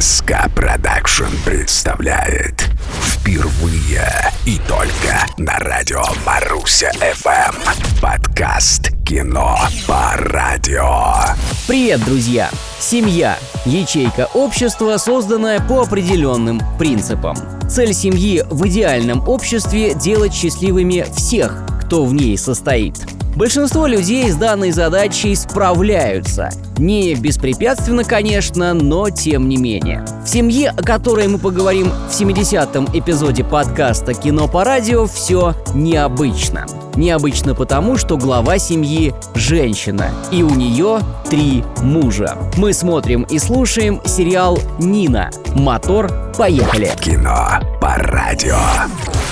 СК Продакшн представляет Впервые и только на радио Маруся ФМ Подкаст «Кино по радио» Привет, друзья! Семья – ячейка общества, созданная по определенным принципам. Цель семьи в идеальном обществе – делать счастливыми всех, кто в ней состоит. Большинство людей с данной задачей справляются. Не беспрепятственно, конечно, но тем не менее. В семье, о которой мы поговорим в 70-м эпизоде подкаста «Кино по радио», все необычно. Необычно потому, что глава семьи – женщина, и у нее три мужа. Мы смотрим и слушаем сериал «Нина». Мотор, поехали! Кино по радио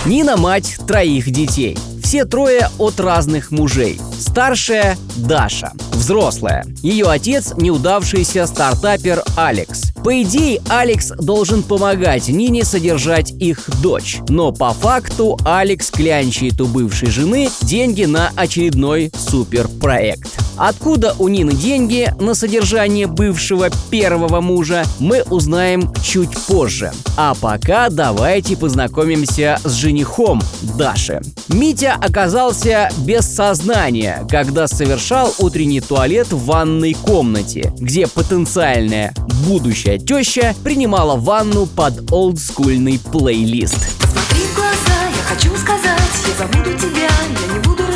Нина – мать троих детей. Все трое от разных мужей. Старшая – Даша, взрослая. Ее отец – неудавшийся стартапер Алекс. По идее, Алекс должен помогать Нине содержать их дочь. Но по факту Алекс клянчит у бывшей жены деньги на очередной суперпроект. Откуда у Нины деньги на содержание бывшего первого мужа, мы узнаем чуть позже. А пока давайте познакомимся с женихом Даши. Митя оказался без сознания, когда совершал утренний туалет в ванной комнате, где потенциальная будущая теща принимала ванну под олдскульный плейлист. Смотри в глаза, я хочу сказать, я забуду тебя, я не буду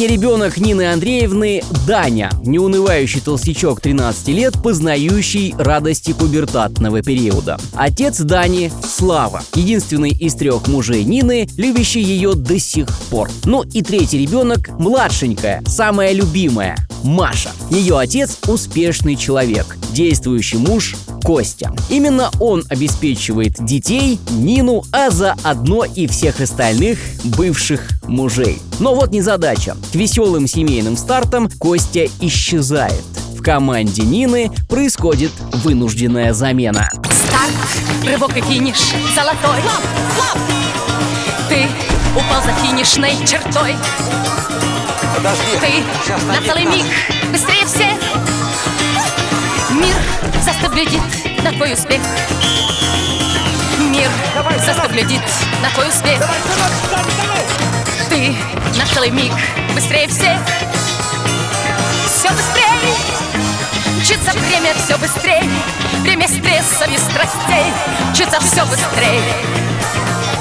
Средний ребенок Нины Андреевны – Даня, неунывающий толстячок 13 лет, познающий радости пубертатного периода. Отец Дани – Слава, единственный из трех мужей Нины, любящий ее до сих пор. Ну и третий ребенок – младшенькая, самая любимая – Маша. Ее отец – успешный человек, действующий муж Костя. Именно он обеспечивает детей, Нину, а заодно и всех остальных бывших мужей. Но вот незадача. К веселым семейным стартам Костя исчезает. В команде Нины происходит вынужденная замена. Старт, рывок и финиш золотой Ты упал за финишной чертой Ты на целый миг быстрее всех Мир застыв глядит на твой успех. Мир застыв глядит на твой успех. Ты на целый миг. Быстрее всех Все быстрее. Мчится время все быстрее. Время стресса и страстей. Мчится все быстрее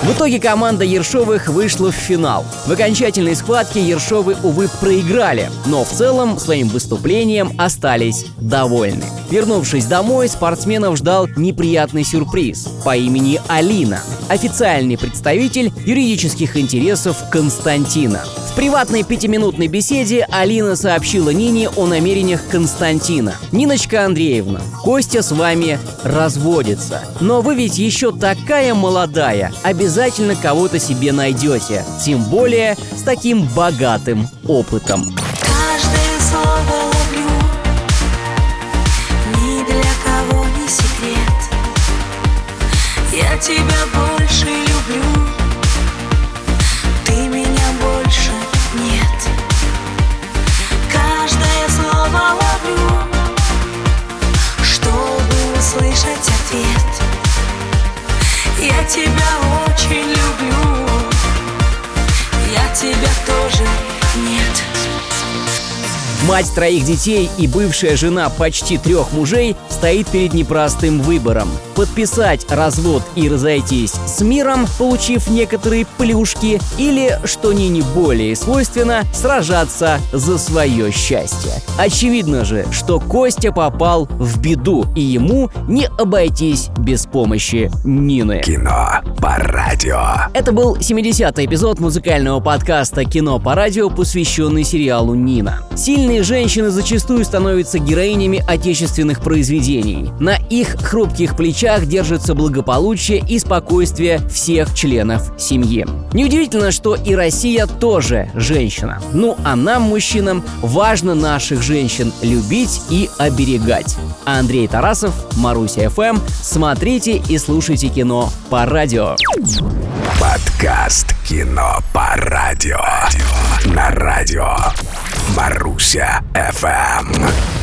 В итоге команда Ершовых вышла в финал. В окончательной схватке Ершовы, увы, проиграли, но в целом своим выступлением остались довольны. Вернувшись домой, спортсменов ждал неприятный сюрприз по имени Алина, официальный представитель юридических интересов Константина. В приватной пятиминутной беседе Алина сообщила Нине о намерениях Константина. «Ниночка Андреевна, Костя с вами разводится. Но вы ведь еще такая молодая, обязательно кого-то себе найдете. Тем более с таким богатым опытом». Тебя больше тоже нет. Мать троих детей и бывшая жена почти трех мужей стоит перед непростым выбором. Подписать развод и разойтись с миром, получив некоторые плюшки, или, что не не более свойственно, сражаться за свое счастье. Очевидно же, что Костя попал в беду, и ему не обойтись без помощи Нины. Кино по радио. Это был 70-й эпизод музыкального подкаста «Кино по радио», посвященный сериалу «Нина». Сильные женщины зачастую становятся героинями отечественных произведений. На их хрупких плечах держится благополучие и спокойствие всех членов семьи. Неудивительно, что и Россия тоже женщина. Ну а нам, мужчинам, важно наших женщин любить и оберегать. Андрей Тарасов, Маруся ФМ. Смотрите и слушайте кино по радио. Подкаст «Кино по радио». На радио Маруся ФМ.